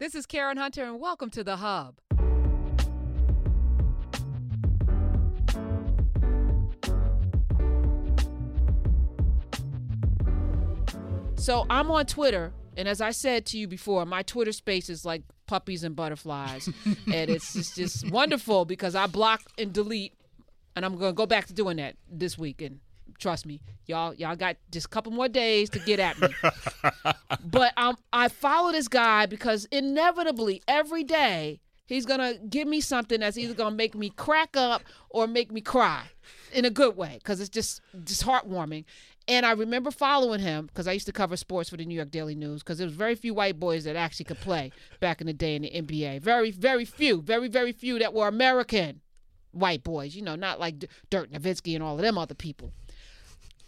This is Karen Hunter, and welcome to The Hub. So I'm on Twitter, and as I said to you before, my Twitter space is like puppies and butterflies, and it's just, just wonderful because I block and delete, and I'm gonna go back to doing that this week. Trust me, y'all, y'all got just a couple more days to get at me. but um, I follow this guy because inevitably every day he's gonna give me something that's either gonna make me crack up or make me cry in a good way because it's just just heartwarming. And I remember following him because I used to cover sports for the New York Daily News because there was very few white boys that actually could play back in the day in the NBA. Very, very few, very, very few that were American white boys. You know, not like D- Dirk Nowitzki and all of them other people.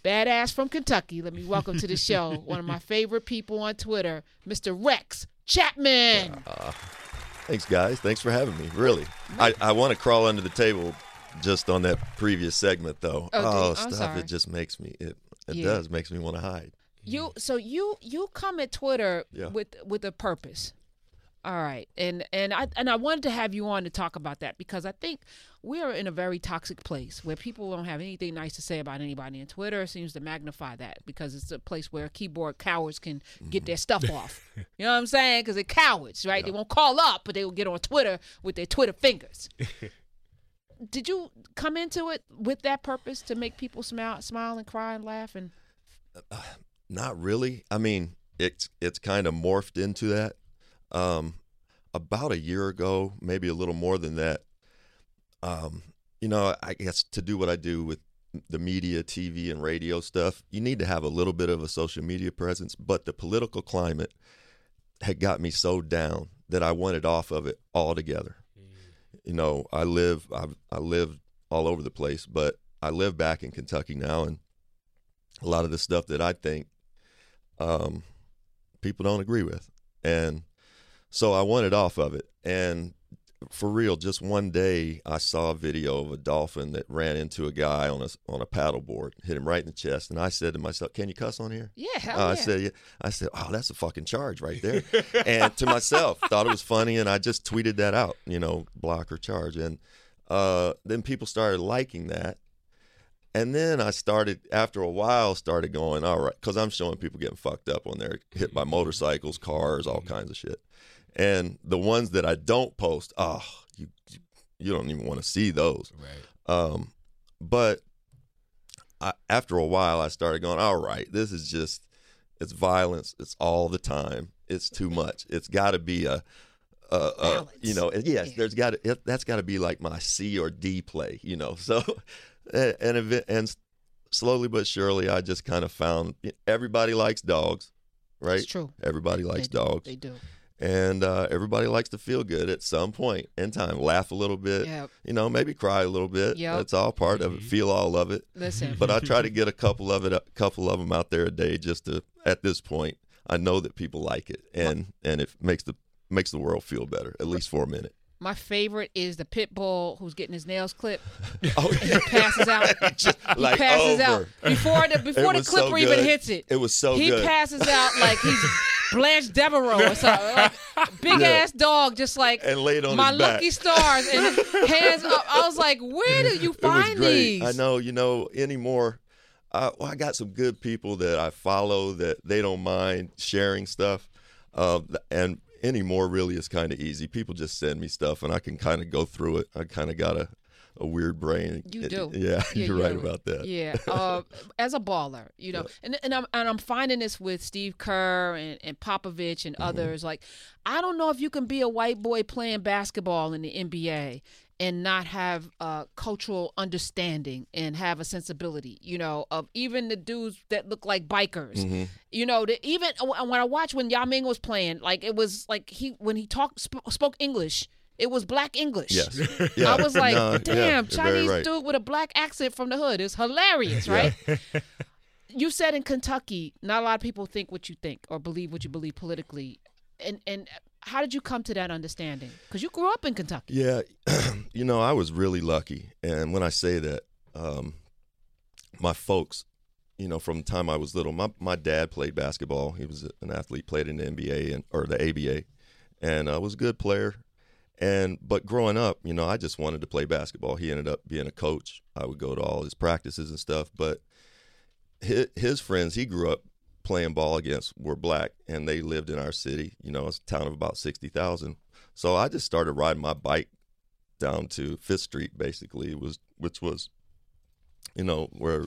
Badass from Kentucky. Let me welcome to the show one of my favorite people on Twitter, Mr. Rex Chapman. Uh, thanks, guys. Thanks for having me. Really, I, I want to crawl under the table just on that previous segment, though. Oh, Oh, dude, I'm stuff! It just makes me. It it Yeah. does makes me want to hide. You so you you come at Twitter Yeah. with with a purpose. All right. And and I and I wanted to have you on to talk about that because I think we are in a very toxic place where people don't have anything nice to say about anybody and Twitter seems to magnify that because it's a place where keyboard cowards can get their stuff mm-hmm. off. You know what I'm saying? Cuz they're cowards, right? They won't call up, but they will get on Twitter with their Twitter fingers. Did you come into it with that purpose to make people smile smile and cry and laugh and uh, Not really. I mean, it's it's kind of morphed into that. Um, about a year ago, maybe a little more than that. Um, you know, I guess to do what I do with the media, TV, and radio stuff, you need to have a little bit of a social media presence. But the political climate had got me so down that I wanted off of it altogether. You know, I live I've, I live all over the place, but I live back in Kentucky now, and a lot of the stuff that I think um, people don't agree with, and so I wanted off of it. And for real, just one day I saw a video of a dolphin that ran into a guy on a on a paddleboard, hit him right in the chest, and I said to myself, "Can you cuss on here?" Yeah, Uh, I said, yeah. I said, oh, that's a fucking charge right there. and to myself, thought it was funny, and I just tweeted that out, you know, block or charge. And uh, then people started liking that. And then I started, after a while, started going, all right, because I'm showing people getting fucked up when they're hit by motorcycles, cars, all kinds of shit. And the ones that I don't post, oh, you you don't even want to see those. Right. Um, but I, after a while, I started going, all right, this is just, it's violence. It's all the time. It's too much. It's got to be a, a, a you know, yes, Yeah. there's got to, it, that's got to be like my C or D play, you know. So, and and, and slowly but surely, I just kind of found everybody likes dogs, right? It's true. Everybody likes they do. dogs, They do. And uh, everybody likes to feel good at some point in time. Laugh a little bit, Yeah. you know, maybe cry a little bit. Yep. That's all part of it. Feel all of it. Listen. But I try to get a couple of it, a couple of them out there a day, just to. At this point, I know that people like it, and and it makes the makes the world feel better, at least for a minute. My favorite is the pit bull who's getting his nails clipped. Oh, and he passes out. he like passes out before the before the was so clipper even hits it. It was so he good. passes out like he's Blanche Devereaux or something. Like, big Yeah. ass dog, just like And laid on my lucky stars and hands up. I was like, where do you find these? I know, you know, anymore. Uh, well, I got some good people that I follow that they don't mind sharing stuff, uh, and anymore really is kind of easy. People just send me stuff, and I can kind of go through it. I kind of got a, a weird brain. You do. yeah, Yeah, you're yeah. right about that. Yeah, uh, as a baller, you know, and and I'm and I'm finding this with Steve Kerr and, and Popovich and Mm-hmm. others. Like, I don't know if you can be a white boy playing basketball in the NBA and not have uh, cultural understanding and have a sensibility, you know, of even the dudes that look like bikers. Mm-hmm. You know, the, even when I watched when Yao Ming was playing, like it was like he when he talked sp- spoke English. It was black English. Yes. Yeah. I was like, No, damn, you're Chinese right. dude with a black accent from the hood It's hilarious, right? you said in Kentucky, not a lot of people think what you think or believe what you believe politically. And and how did you come to that understanding? Because you grew up in Kentucky. Yeah, you know, I was really lucky, and when I say that, um, my folks, you know, from the time I was little, my my dad played basketball. He was an athlete, played in the NBA and or the ABA, and uh, was a good player. And but growing up, you know, I just wanted to play basketball. He ended up being a coach. I would go to all his practices and stuff. But his, friends he grew up playing ball against were black, and they lived in our city. You know, it's a town of about sixty thousand. So I just started riding my bike down to Fifth Street, basically, was which was, you know, where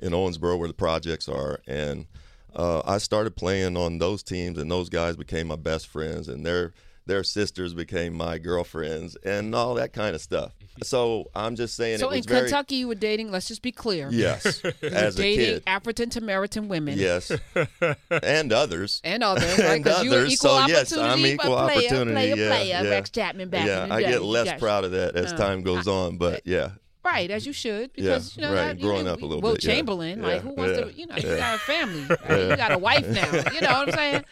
in Owensboro where the projects are, and uh, I started playing on those teams, and those guys became my best friends, and their their sisters became my girlfriends, and all that kind of stuff. So I'm just saying. So it was in very, Kentucky, you were dating. Let's just be clear. yes, You were as a dating kid, African American women. yes, and others. And others, right? And 'Cause you were others, equal so yes, opportunity, I'm equal player, opportunity, Player, yeah, player, yeah. Rex Chapman back yeah, in the I day. get less got- proud of that as Uh, time goes on, but yeah, Right, as you should, Yeah, because you know, right, that, growing you, up a little Will bit, yeah. Chamberlain, Yeah, like who wants yeah, to, you know, you got a family, right? you got a wife now, you know what I'm saying?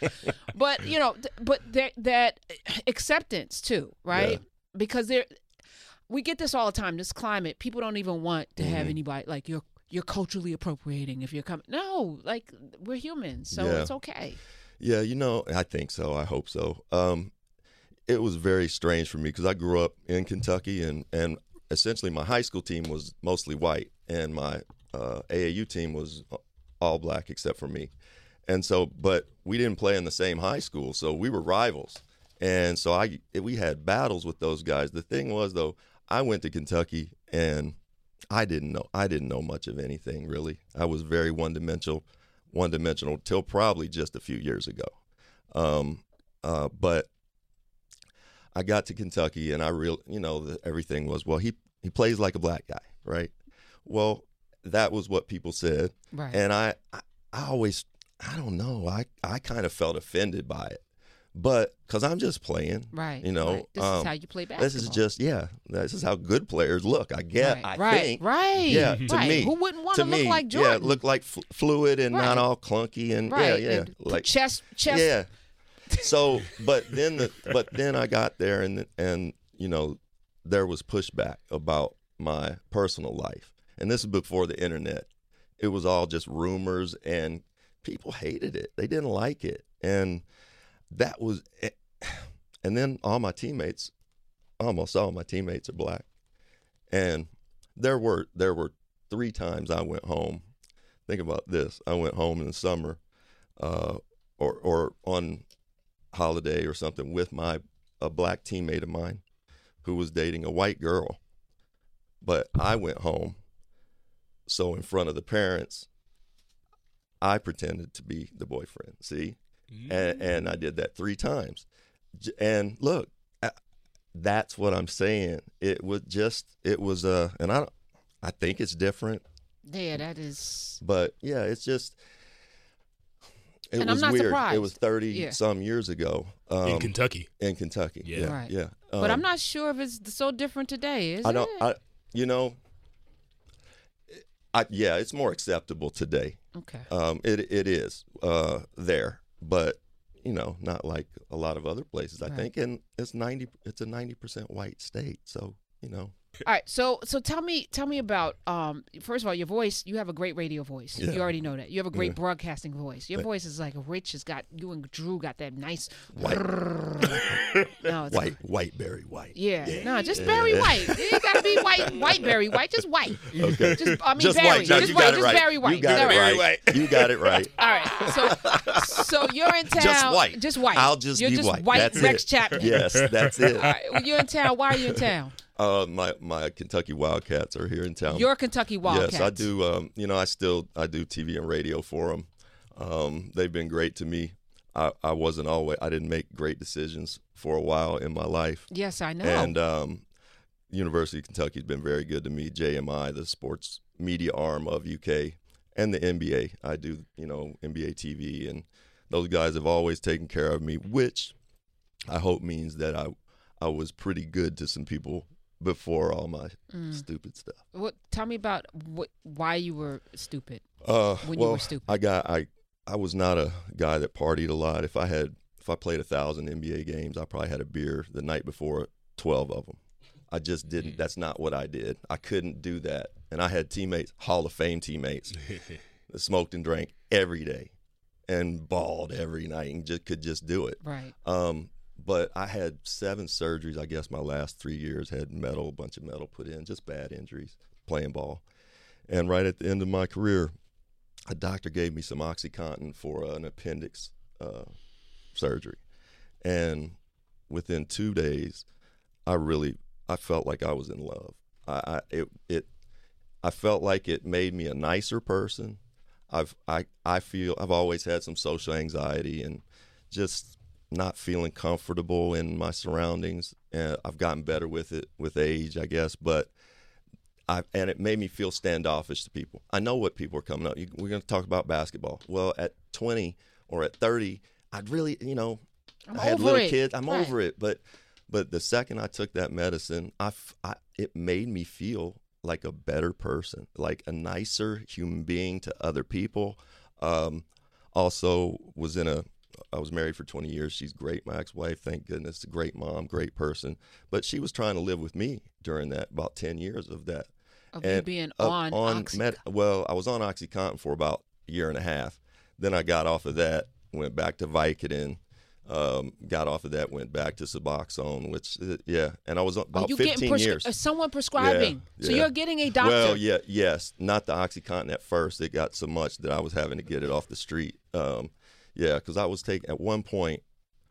But you know, but that that acceptance too, right? Yeah. Because there, we get this all the time. This climate, people don't even want to have Mhm. anybody like you're you're culturally appropriating if you're coming. No, like we're humans, so Yeah. it's okay. Yeah, you know, I think so. I hope so. Um, it was very strange for me because I grew up in Kentucky, and and essentially my high school team was mostly white, and my uh, AAU team was all black except for me. And so, but we didn't play in the same high school, so we were rivals. And so I we had battles with those guys. The thing was though, I went to Kentucky and I didn't know I didn't know much of anything really. I was very one dimensional, one dimensional till probably just a few years ago. Um, uh, but I got to Kentucky and I real you know the, everything was well he he plays like a black guy right. Well, that was what people said, Right. and I I, I always I don't know I I kind of felt offended by it, but because I'm just playing. right. you know, right. this is um, how you play basketball. This is just yeah. This is how good players look. I get. right, I right, think. right. Yeah, to right. me- who wouldn't want to to look me, like Jordan? yeah, look like f- fluid and not all clunky and yeah, yeah, and like chest, chest. yeah. So, but then the but then I got there and and you know there was pushback about my personal life, and this is before the internet. It was all just rumors, and people hated it. They didn't like it, and that was. eh, And then all my teammates, almost all my teammates are black, and there were there were three times I went home. Think about this: I went home in the summer, uh, or or on holiday or something with my a black teammate of mine who was dating a white girl. But I went home. So in front of the parents, I pretended to be the boyfriend. See? And and I did that 3 times. And look, I- that's what I'm saying. It was just it was uh and I don't- I think it's different, Yeah, that is. but yeah, it's just it And I'm was not weird. surprised. It was 30 Yeah. some years ago. Um, in Kentucky. in Kentucky. Yeah. Yeah, Right. yeah. but I'm Um, not sure if it's so different today. Is I don't. it? I, you know, I yeah, it's more acceptable today. okay. Um, it it is uh, there, but you know, not like a lot of other places. I Right. think, and it's ninety. It's a ninety percent white state, so you know. All right. So so tell me tell me about um first of all your voice. You have a great radio voice. Yeah. You already know that. You have a great Yeah. broadcasting voice. Your voice is like rich. It's got you and Drew got that nice White. no, White, white, Barry white. Yeah, no, just Yeah. Barry White. You gotta be white, white Barry White, just white. Okay. Just I mean just Barry, white. No, just you white, got it just right. Barry White. You got it right. right. You got it right. All right, so so you're in town. Just white. Just white. I'll just you're be just white. white That's Rex it. Chapman. Yes, that's it. All right, well, you're in town. Why are you in town? Uh, my my Kentucky Wildcats are here in town. You're Kentucky Wildcats. Yes, I do. Um, you know, I still I do TV and radio for them. Um, they've been great to me. I, I wasn't always I didn't make great decisions for a while in my life, Yes, I know. and um, University of Kentucky's been very good to me. JMI, the sports media arm of UK, and the NBA. I do you know NBA TV, and those guys have always taken care of me, which I hope means that I I was pretty good to some people before all my Mm. stupid stuff. What? Tell me about what? Why you were stupid? Uh, When you were stupid. I got I I was not a guy that partied a lot. If I had if I played a thousand NBA games, I probably had a beer the night before twelve of them. I just didn't. That's not what I did. I couldn't do that. And I had teammates, Hall of Fame teammates, that smoked and drank every day, and balled every night, and just could just do it. Right. Um, but I had seven surgeries. I guess my last three years had metal, a bunch of metal put in, just bad injuries playing ball. And right at the end of my career, a doctor gave me some OxyContin for an appendix uh, surgery, and within two days, I really I felt like I was in love. I, I it it I felt like it made me a nicer person. I've I I feel I've always had some social anxiety and just not feeling comfortable in my surroundings. And I've gotten better with it with age, I guess, but I and it made me feel standoffish to people. I know what people are coming up. We're going to talk about basketball. Well, at 20 or at 30, I'd really, you know, I'm I had little it. kids. I'm Right. over it, but but the second I took that medicine, I, I it made me feel like a better person, like a nicer human being to other people. Um, also, was in a I was married for 20 years. She's great, my ex-wife. Thank goodness, a great mom, great person. But she was trying to live with me during that about 10 years of that. Of you being on, on Oxy- med- well, I was on OxyContin for about a year and a half. Then I got off of that, went back to Vicodin. Um, got off of that, went back to Suboxone, which uh, yeah, and I was on about you 15 prescri- years. uh, someone prescribing? So yeah. you're getting a doctor. Well, yeah, yes, not the OxyContin at first. It got so much that I was having to get it off the street. Um, yeah, because I was taking at one point,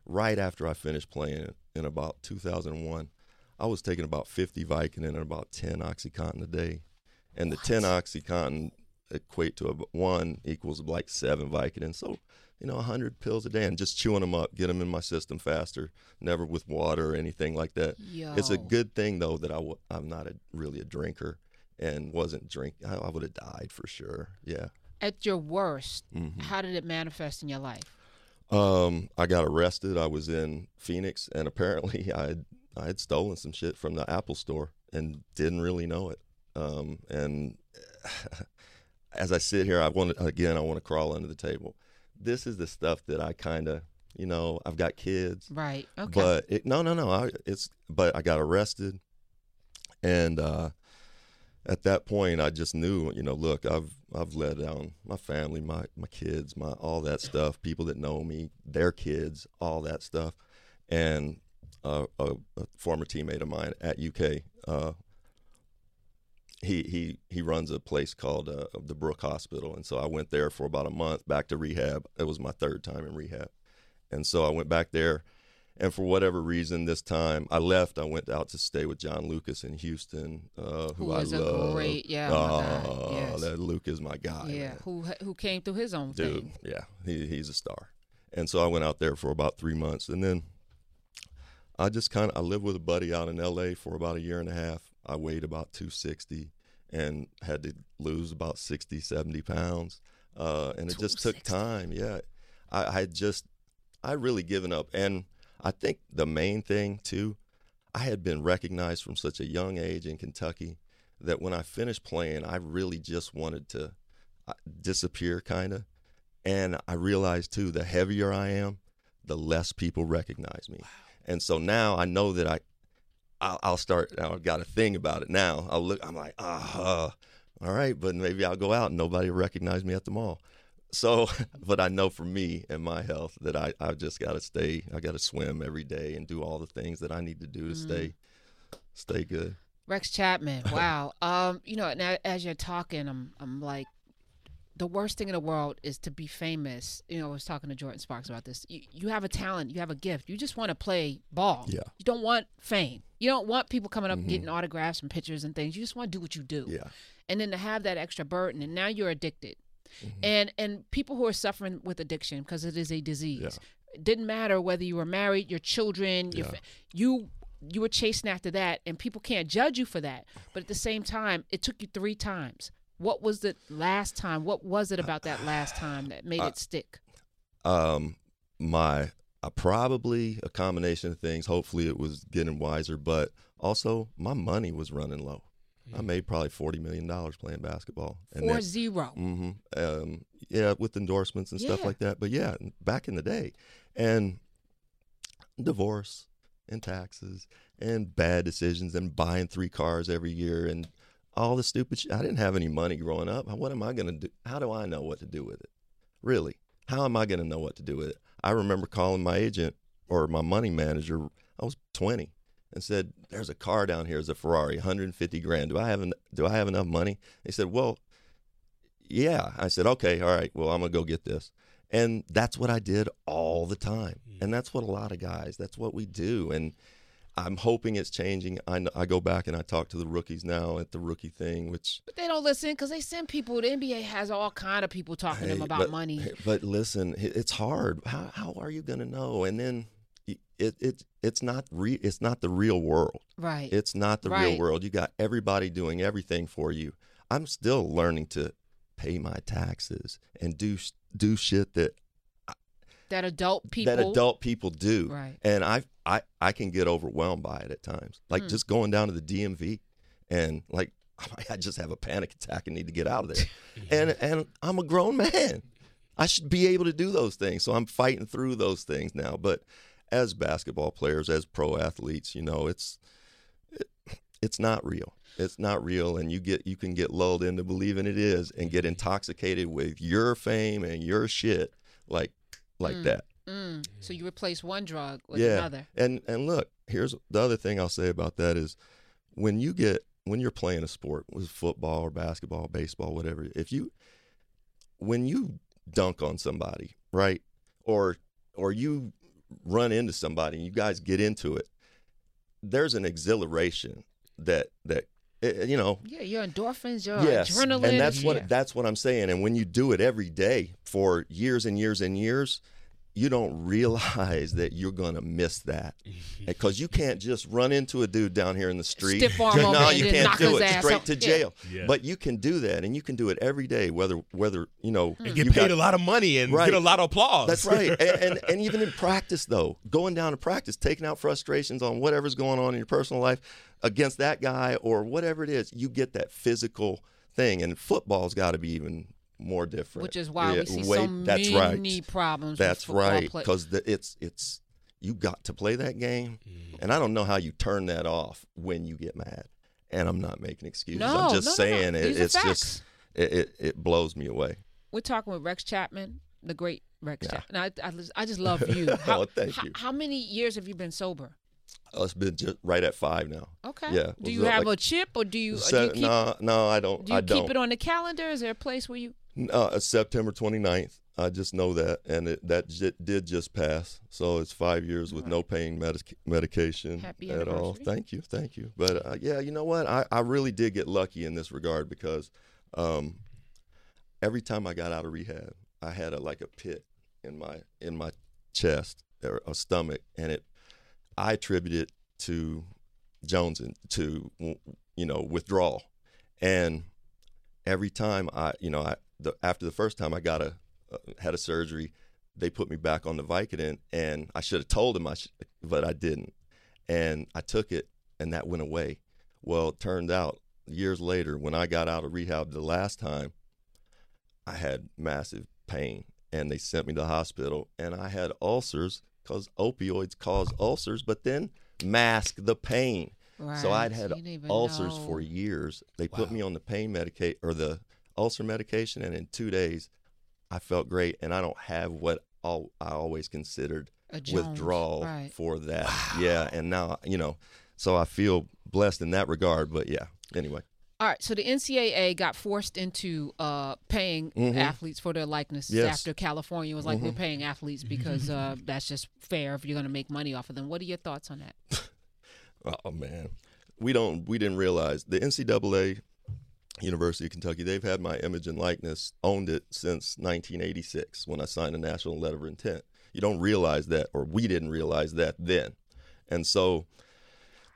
right after I finished playing in about 2001, I was taking about 50 Vicodin and about 10 OxyContin a day, and the 10 OxyContin equate to a, one equals like seven Vicodin. So you know, 100 pills a day and just chewing them up, get them in my system faster, never with water or anything like that. It's a good thing though that I w- I'm not a, really a drinker and wasn't drink. I, I would have died for sure. Yeah. At your worst, Mhm. how did it manifest in your life? Um, I got arrested. I was in Phoenix, and apparently I had, I had stolen some shit from the Apple store and didn't really know it. Um, and as I sit here, I want to, again, I want to crawl under the table. This is the stuff that I kind of, you know, I've got kids. Right. Okay. But it, no, no, no. I, it's but I got arrested, and uh, at that point, I just knew, you know, look, I've I've let down my family, my my kids, my all that stuff. People that know me, their kids, all that stuff, and uh, a, a former teammate of mine at UK. Uh, he he he runs a place called uh, the Brook Hospital, and so I went there for about a month, back to rehab. It was my third time in rehab, and so I went back there, and for whatever reason, this time I left. I went out to stay with John Lucas in Houston, uh, who, Who I love. great- yeah, oh yes. that Luke is my guy. yeah. man. Who who came through his own dude. thing? Yeah, he, he's a star. And so I went out there for about three months, and then I just kind of I lived with a buddy out in L.A. for about a year and a half. I weighed about 260 and had to lose about 60, 70 pounds, uh, and it just took time. Yeah, I, I had just I really given up, and I think the main thing too, I had been recognized from such a young age in Kentucky that when I finished playing, I really just wanted to uh, disappear, kind of. And I realized too, the heavier I am, the less people recognize me. And so now I know that I, I'll, I'll start. I've got a thing about it now. I'll look. I'm like, ah, all right, but maybe I'll go out and nobody will recognize me at the mall. So, but I know for me and my health that I I just got to stay. I got to swim every day and do all the things that I need to do to stay, stay good. Rex Chapman. Wow. um, you know, now as you're talking, I'm I'm like, the worst thing in the world is to be famous. You know, I was talking to Jordan Sparks about this. You, you have a talent, you have a gift. You just want to play ball. Yeah. You don't want fame. You don't want people coming up getting autographs and pictures and things. You just want to do what you do. Yeah. And then to have that extra burden, and now you're addicted. Mm-hmm. And and people who are suffering with addiction because it is a disease. It didn't matter whether you were married, your children, your Yeah. fa- you you were chasing after that, and people can't judge you for that. But at the same time, it took you three times. What was the last time? What was it about that last time that made it stick? um my uh, probably a combination of things hopefully it was getting wiser but also my money was running low i made probably 40 million dollars playing basketball Four zero. hmm um yeah with endorsements and stuff like that but yeah back in the day and divorce and taxes and bad decisions and buying three cars every year and all the stupid shit. I didn't have any money growing up. What am I going to do? How do I know what to do with it? Really? How am I going to know what to do with it? I remember calling my agent or my money manager. I was 20 and said, "There's a car down here. It's a Ferrari, 150 grand. Do I have en- do I have enough money?" They said, "Well, yeah." I said, "Okay, all right. Well, I'm gonna go get this." And that's what I did all the time. Hmm. And that's what a lot of guys. That's what we do. And I'm hoping it's changing. I, I go back and I talk to the rookies now at the rookie thing, which But they don't listen because they send people. The NBA has all kind of people talking to them about but, money. But listen, it's hard. How how are you going to know? And then it it it's not re, it's not the real world. Right. It's not the Right. real world. You got everybody doing everything for you. I'm still learning to pay my taxes and do do shit that that adult people. that adult people do. Right. And I I I can get overwhelmed by it at times. Like Hmm. just going down to the DMV and like I just have a panic attack and need to get out of there. and and I'm a grown man. I should be able to do those things. So I'm fighting through those things now. But as basketball players, as pro athletes, you know, it's it, it's not real. It's not real, and you get you can get lulled into believing it is, and get intoxicated with your fame and your shit, like like Mm. that. Mm. So you replace one drug with Yeah. another. And and look, here's the other thing I'll say about that is when you get when you're playing a sport, with football or basketball, baseball, whatever, if you when you dunk on somebody, right? Or or you run into somebody and you guys get into it, there's an exhilaration that that eh, you know Yeah, your endorphins, your yes, adrenaline. and that's what yeah. that's what I'm saying. And when you do it every day for years and years and years, you don't realize that you're gonna miss that mm-hmm. because you can't just run into a dude down here in the street. Stiff arm Just- no, and you can't knock do it. Straight out. to Yeah. jail. Yeah. But you can do that, and you can do it every day, whether whether you know hmm. and get you paid got- a lot of money and Right. get a lot of applause. that's right. and, and and even in practice though, going down to practice, taking out frustrations on whatever's going on in your personal life against that guy or whatever it is, you get that physical thing. And football's got to be even more different. Which is why Yeah, we see way- so that's many right. problems. That's with right. Because it's it's you got to play that game, Mm-hmm. and I don't know how you turn that off when you get mad. And I'm not making excuses. No, I'm just no, no, no. saying it, it's facts. just it, it it blows me away. We're talking with Rex Chapman, the great Rex Yeah. Chapman. I, I, I just love you. How, Oh, thank how- you. How many years have you been sober? Oh, it's been just right at five now. Okay. Yeah, Do you have like a chip or do you, or do you keep, no, no, I don't. do you I keep don't. it on the calendar? Is there a place where you? Uh, it's September 29th. I just know that, and it, that j- did just pass. So it's five years with no pain medic- medication Happy at all. Thank you, thank you. But uh, yeah, you know what? I, I really did get lucky in this regard because um, every time I got out of rehab, I had a like a pit in my in my chest or a stomach, and it I attribute it to Jones and to you know withdrawal, and every time I you know I the, after the first time I got a uh, had a surgery, they put me back on the Vicodin, and I should have told him I should, but I didn't, and I took it, and that went away. Well, it turned out years later when I got out of rehab the last time, I had massive pain, and they sent me to the hospital, and I had ulcers because opioids cause ulcers, but then mask the pain. Right. So I'd had you didn't even ulcers know. for years. They put me on the pain medicate or the ulcer medication, and in two days, I felt great. And I don't have what all, I always considered withdrawal right. for that. Yeah, and now you know, so I feel blessed in that regard. But yeah, anyway, All right, so the NCAA got forced into uh, paying Mhm. athletes for their likenesses Yes. after California was like, we're Mhm. paying athletes because uh, that's just fair if you're going to make money off of them. What are your thoughts on that? oh man, we don't we didn't realize the NCAA. University of Kentucky, they've had my image and likeness, owned it since 1986 when I signed a national letter of intent. You don't realize that, or we didn't realize that then. And so,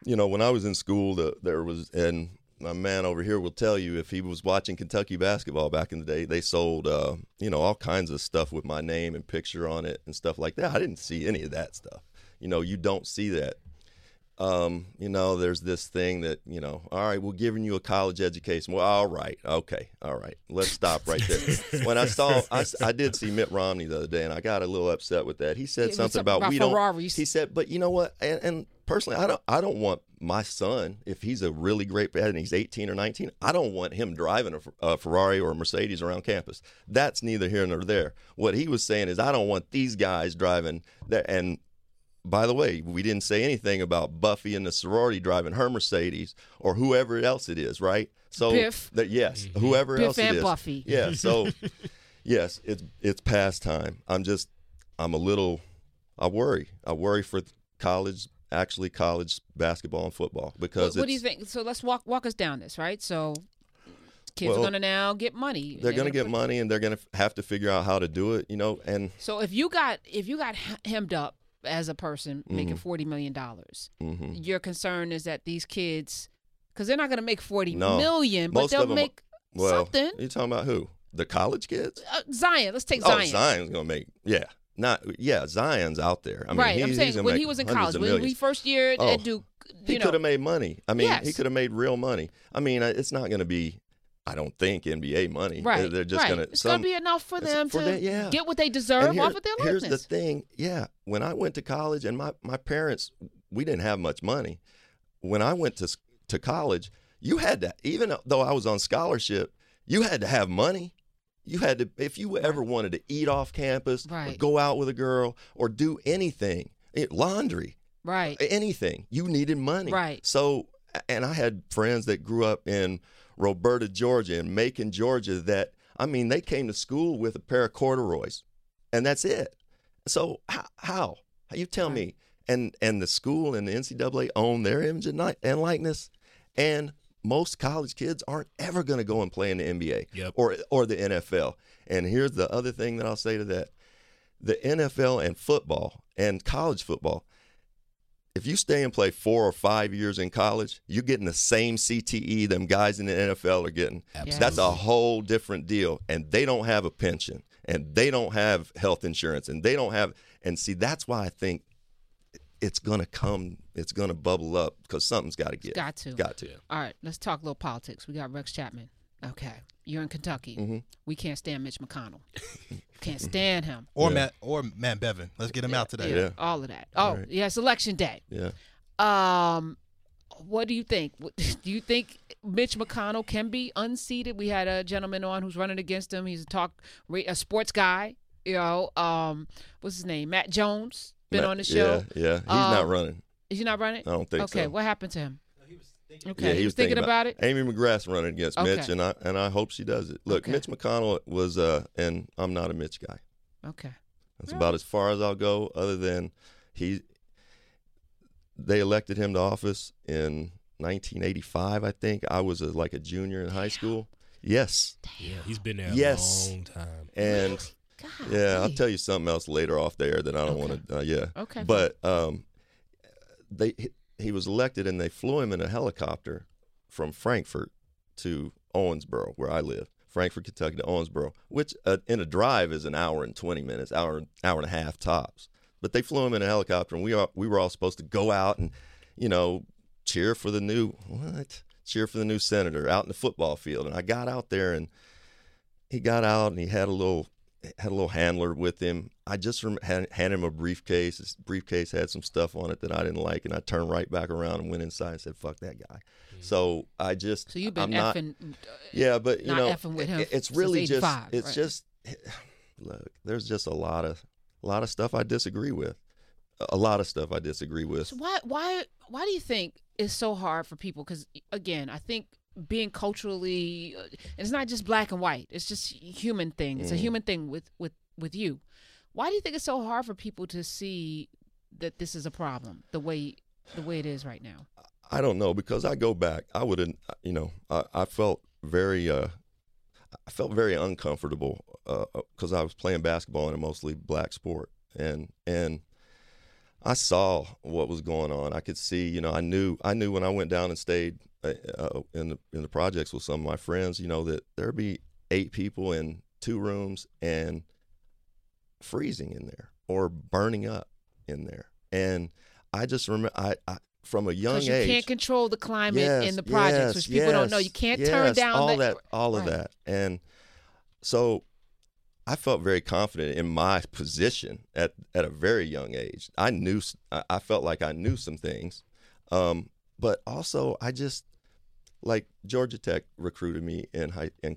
you know, when I was in school, the, there was, and my man over here will tell you if he was watching Kentucky basketball back in the day, they sold, uh, you know, all kinds of stuff with my name and picture on it and stuff like that. I didn't see any of that stuff. You know, you don't see that um, you know, there's this thing that, you know, all right, we're giving you a college education. Well, all right, okay, all right, let's stop right there. when I saw, I, I did see Mitt Romney the other day, and I got a little upset with that. He said Yeah, something something about, about we Ferraris. don't. He said, but you know what? And, and personally, I don't, I don't want my son, if he's a really great dad and he's 18 or 19, I don't want him driving a, a Ferrari or a Mercedes around campus. That's neither here nor there. What he was saying is, I don't want these guys driving that, and by the way, we didn't say anything about Buffy and the sorority driving her Mercedes or whoever else it is, right? So Biff. that yes, mm-hmm. whoever Biff else and it is. Buffy. Yeah. So yes, it's it's past time. I'm just I'm a little I worry. I worry for college actually college basketball and football because What, what do you think? So let's walk walk us down this, right? So kids Well, are going to now get money. they're going to get put- money and they're going to have to figure out how to do it, you know, and So if you got if you got hemmed up as a person making Mm-hmm. forty million dollars, mhm. your concern is that these kids, because they're not going to make forty No. million, but Most they'll make well, something. you talking about who? The college kids? Uh, Zion, let's take Oh, Zion. Zion's going to make yeah. Not yeah, Zion's out there. I mean, right, he- I'm saying when he was in college, when we millions. first year Oh, at Duke, He could have made money. I mean, he could have made real money. I mean, uh, it's not going to be. I don't think NBA money. right, They're just right. going to. It's going to be enough for them for to that- yeah. get what they deserve here- off of their Here's the thing. Yeah, when I went to college, and my my parents, we didn't have much money. When I went to to college, you had to, even though I was on scholarship, you had to have money. You had to, if you ever wanted to eat off campus, or go out with a girl, or do anything, it, laundry, right. anything, you needed money. Right. So, and I had friends that grew up in Roberta, Georgia, and Macon, Georgia. That I mean, they came to school with a pair of corduroys, and that's it. So how? How? You tell me. And and the school and the NCAA own their image and and likeness, and most college kids aren't ever going to go and play in the NBA Yep. or or the NFL. And here's the other thing that I'll say to that: the NFL and football and college football. If you stay and play four or five years in college, you're getting the same CTE them guys in the NFL are getting. Absolutely. That's a whole different deal. And they don't have a pension and they don't have health insurance and they don't have and see that's why I think it's gonna come it's gonna bubble up because something's gotta get got to. got to. All right, let's talk a little politics. We got Rex Chapman. Okay, you're in Kentucky. Mm-hmm. We can't stand Mitch McConnell. can't stand him. Or Yeah. Matt or Matt Bevin. Let's get him out today. Yeah. all of that. Oh, Right. yes, election day. Yeah. Um, what do you think? Do you think Mitch McConnell can be unseated? We had a gentleman on who's running against him. He's a talk a sports guy. You know, um, what's his name? Matt Jones been Matt- on the show. Yeah, yeah. He's Um, not running. Is he not running? I don't think okay, so. Okay, what happened to him? Okay, yeah, he, was thinking, about, it. Amy McGrath running against Mitch, and I and I hope she does it. Look, Okay. Mitch McConnell was, uh, and I'm not a Mitch guy. Okay, That's Really? about as far as I'll go. Other than he, they elected him to office in 1985. I think I was a, like a junior in high school. Yes, Yeah, he's been there Yes. a long time. and God, yeah, I'll tell you something else later off there that I don't Okay. want to. Uh, yeah, Okay, but um, they he, was elected, and they flew him in a helicopter from Frankfort to Owensboro, where I live. Frankfort, Kentucky to Owensboro, which uh, in a drive is an hour and twenty minutes, hour hour and a half tops. But they flew him in a helicopter, and we are, we were all supposed to go out and, you know, cheer for the new what? Cheer for the new senator out in the football field. And I got out there, and he got out, and he had a little had a little handler with him. I just rem- had, handed him a briefcase. His briefcase had some stuff on it that I didn't like, and I turned right back around and went inside and said, "Fuck that guy." Mm-hmm. So I just so you've been I'm not, effing. Uh, yeah, but you not know, effing with him it- it's really just it's right. just look. There's just a lot of a lot of stuff I disagree with. A lot of stuff I disagree with. So why why why do you think it's so hard for people? Because again, I think being culturally, uh, it's not just black and white. It's just human thing. It's a Mm. human thing with with with you. Why do you think it's so hard for people to see that this is a problem the way the way it is right now? I don't know because I go back. I wouldn't you know, I, I felt very, uh, I felt very uncomfortable because I was playing basketball in a mostly black sport, and and I saw what was going on. I could see, you know, I knew, I knew when I went down and stayed uh, uh, in the in the projects with some of my friends, you know, that there'd be eight people in two rooms and freezing in there or burning up in there, and I just remember, I, I from a young you age, can't control the climate Yes, in the projects, yes, which people don't know. You can't turn down all the, that, all of that, and so I felt very confident in my position at at a very young age. I knew, I felt like I knew some things, um, but also I just like Georgia Tech recruited me in high in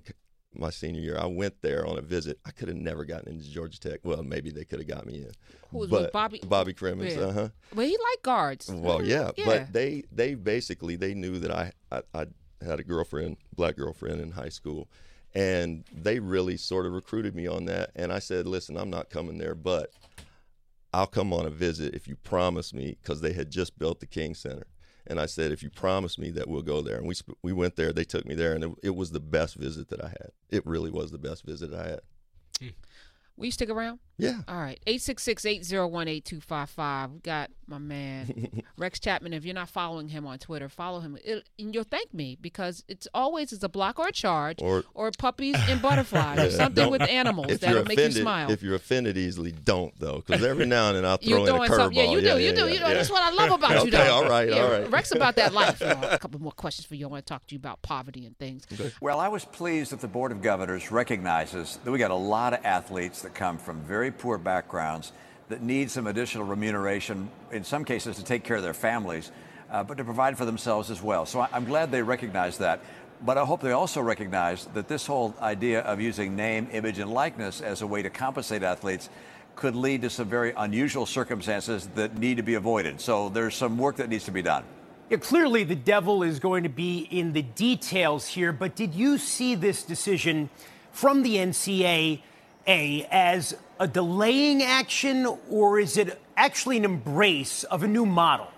my senior year. I went there on a visit. I could have never gotten into Georgia Tech. Well, maybe they could have got me in. Who was but Bobby? Bobby Cremins. Yeah. Uh huh. Well, he liked guards. Well, yeah, Yeah. but they they basically they knew that I, I I had a girlfriend, black girlfriend in high school, and they really sort of recruited me on that. And I said, listen, I'm not coming there, but I'll come on a visit if you promise me, because they had just built the King Center. And I said, if you promise me that we'll go there, and we sp- we went there. They took me there, and it, it was the best visit that I had. It really was the best visit I had. Hmm. Will you stick around? Yeah. All right. 866-801-8255. We got my man Rex Chapman. If you're not following him on Twitter, follow him. It, and you'll thank me because it's always is a block or a charge Or- puppies and butterflies or something with animals If that'll you're make you smile. if you're offended easily, don't though, because every now and then I'll throw You're in a doing something. Yeah, curveball. you do. you do. you know, yeah. that's what I love about you, Okay, though. all right, Yeah, all right. Rex about that life. You know, a couple more questions for you. I want to talk to you about poverty and things. Well, I was pleased that the Board of Governors recognizes that we got a lot of athletes that come from very poor backgrounds that need some additional remuneration, in some cases to take care of their families, uh, but to provide for themselves as well. So I'm glad they recognize that. But I hope they also recognize that this whole idea of using name, image, and likeness as a way to compensate athletes could lead to some very unusual circumstances that need to be avoided. So there's some work that needs to be done. Yeah, clearly the devil is going to be in the details here, but did you see this decision from the NCAA as a delaying action, or is it actually an embrace of a new model?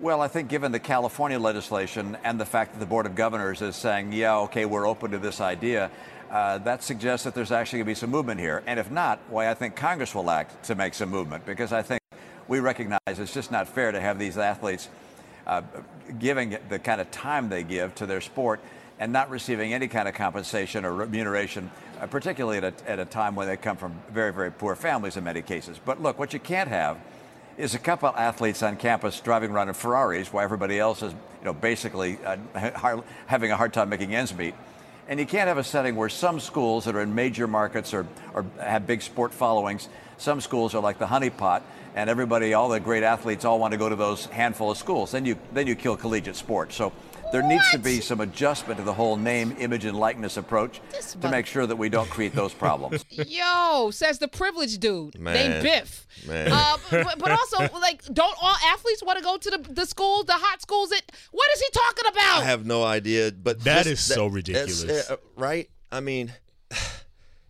Well, I think given the California legislation and the fact that the Board of Governors is saying, yeah, okay, we're open to this idea, uh, that suggests that there's actually going to be some movement here. And if not, why, I think Congress will act to make some movement because I think we recognize it's just not fair to have these athletes uh, giving the kind of time they give to their sport and not receiving any kind of compensation or remuneration, particularly at a, at a time when they come from very, very poor families in many cases. But look, what you can't have is a couple athletes on campus driving around in Ferraris while everybody else is, you know, basically uh, har- having a hard time making ends meet. And you can't have a setting where some schools that are in major markets or, or have big sport followings, some schools are like the honeypot, and everybody, all the great athletes, all want to go to those handful of schools. Then you then you kill collegiate sports. So there needs to be some adjustment to the whole name, image, and likeness approach This to mother- make sure that we don't create those problems. Yo, says the privileged dude Man. named Biff. Man. Uh, but, but also, like, don't all athletes want to go to the, the schools, the hot schools? That what is he talking about? I have no idea, but That this- is so ridiculous. uh, right? I mean,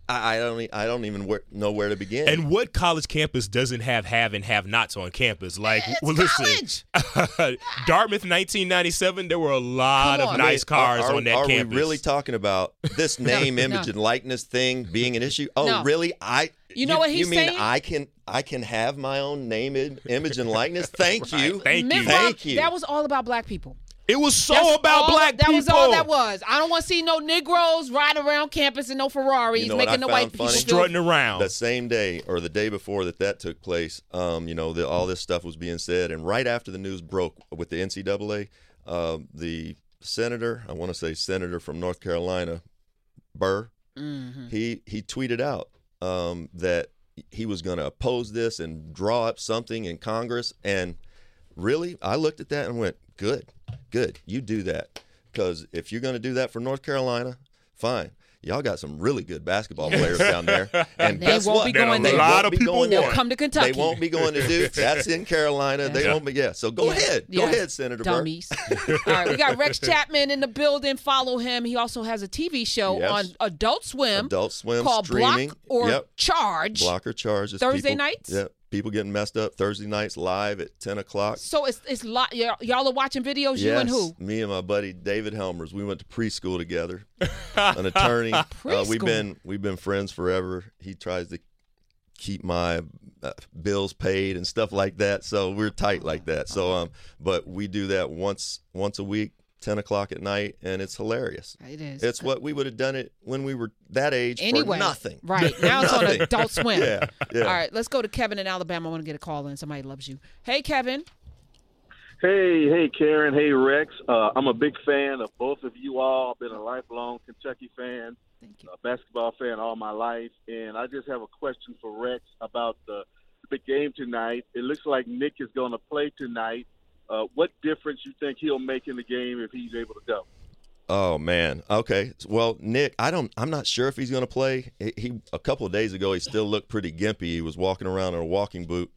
I, I don't. e- I don't even where, know where to begin. And what college campus doesn't have have and have nots on campus? Like, It's well, listen, Dartmouth, 1997, there were a lot Come of nice Are- cars are, on that are campus. we really talking about this name, image, no. and likeness thing being an issue? Oh, No. really? I. You know what he's You mean saying? I can I can have my own name, image, and likeness? Thank you. Thank you. Romney- Thank you. That was all about black people. It was so That's about all- black that people. was all that was. I don't want to see no Negroes riding around campus in no Ferraris You know making the white found people Strutting around. The same day or the day before that that took place, um, you know, the, all this stuff was being said, and right after the news broke with the NCAA, um, the senator, I want to say senator from North Carolina, Burr, Mm-hmm. he he tweeted out um, that he was going to oppose this and draw up something in Congress, and really, I looked at that and went, "Good, good, you do that." Because if you're going to do that for North Carolina, fine. Y'all got some really good basketball players down there, and They guess won't what? be going They there. A lot won't of be people going They'll there. come to Kentucky. They won't be going to Duke. That's in Carolina. They Yeah. won't be. Yeah. So go Yeah. ahead. Go ahead, Senator Dummies. All right, we got Rex Chapman in the building. Follow him. He also has a TV show Yes. on Adult Swim Adult Swim called streaming. Block or Yep. Charge. Blocker charges. Thursday people, nights? Yeah. People getting messed up Thursday nights live at ten o'clock. So it's it's lot y'all, y'all are watching videos. You and who? Me and my buddy David Helmers. We went to preschool together. An attorney. Uh, we've been we've been friends forever. He tries to keep my uh, bills paid and stuff like that. So we're tight like that. So um, but we do that once once a week, ten o'clock at night, and it's hilarious. It is. It's what we would have done it when we were that age anyway. for nothing. Right now it's on Adult Swim. Yeah, yeah. All right, let's go to Kevin in Alabama. I want to get a call in. Somebody loves you. Hey, Kevin. Hey, hey, Karen. Hey, Rex. Uh, I'm a big fan of both of you all. I've been a lifelong Kentucky fan, Thank you. a basketball fan all my life, and I just have a question for Rex about the big game tonight. It looks like Nick is going to play tonight. Uh, what difference you think he'll make in the game if he's able to go? Oh man. Okay. Well, Nick, I don't. I'm not sure if he's going to play. He, he a couple of days ago he still looked pretty gimpy. He was walking around in a walking boot.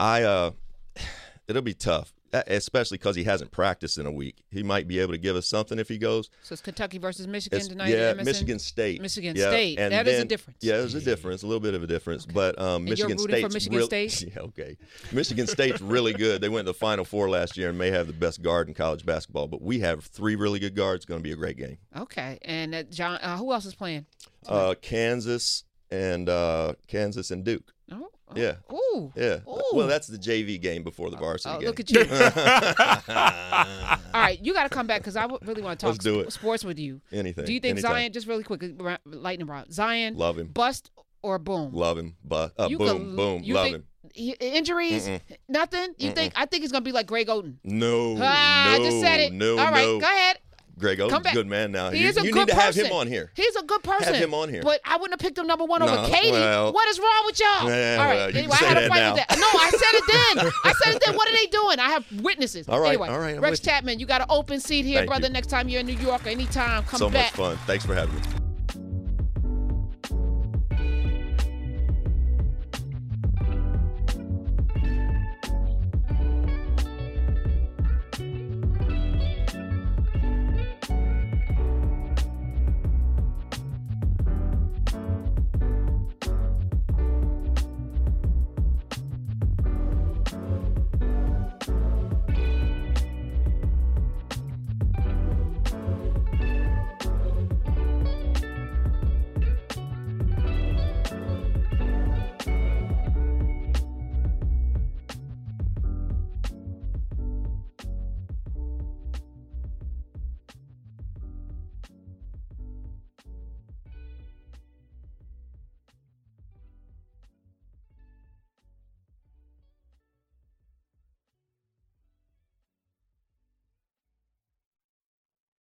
I uh, it'll be tough, especially because he hasn't practiced in a week. He might be able to give us something if he goes. So it's Kentucky versus Michigan It's- tonight. yeah. Michigan State. Michigan Yeah, State. and That is a difference. Yeah, there's a difference, a little bit of a difference. But um, Michigan State's Michigan real- State? Yeah, okay. Michigan State's really good. They went to the Final Four last year and may have the best guard in college basketball. But we have three really good guards. It's going to be a great game. Okay. And uh, John, uh, who else is playing? Uh, Kansas and uh, Kansas and Duke. Oh. Yeah. Ooh. Yeah. Ooh. Well, that's the JV game before the varsity Oh, game. look at you. All right, you got to come back because I really want to talk Let's do sp- it. sports with you. Anything. Do you think anytime. Zion, just really quick, lightning round, Zion, Love him. bust or boom? Love him. But uh, boom, could- boom. you Love think him. he- injuries? Nothing? You think? I think he's gonna be like Greg Oden. No. ah, no, I just said it. No. All right, no. go ahead. Greg Oden's a good man now. He you is a you good need to have him on here. He's a good person. Have him on here. But I wouldn't have picked him number one over KD. well- what is wrong with y'all? Yeah, all right. well, you anyway, I had a fight now. with that. No, I said it then. I said it then. What are they doing? I have witnesses. All right, Anyway, all right, I'm Rex with you. Chapman, you got an open seat here, Thank brother. Next time you're in New York or anytime, come so back. So much fun. Thanks for having me.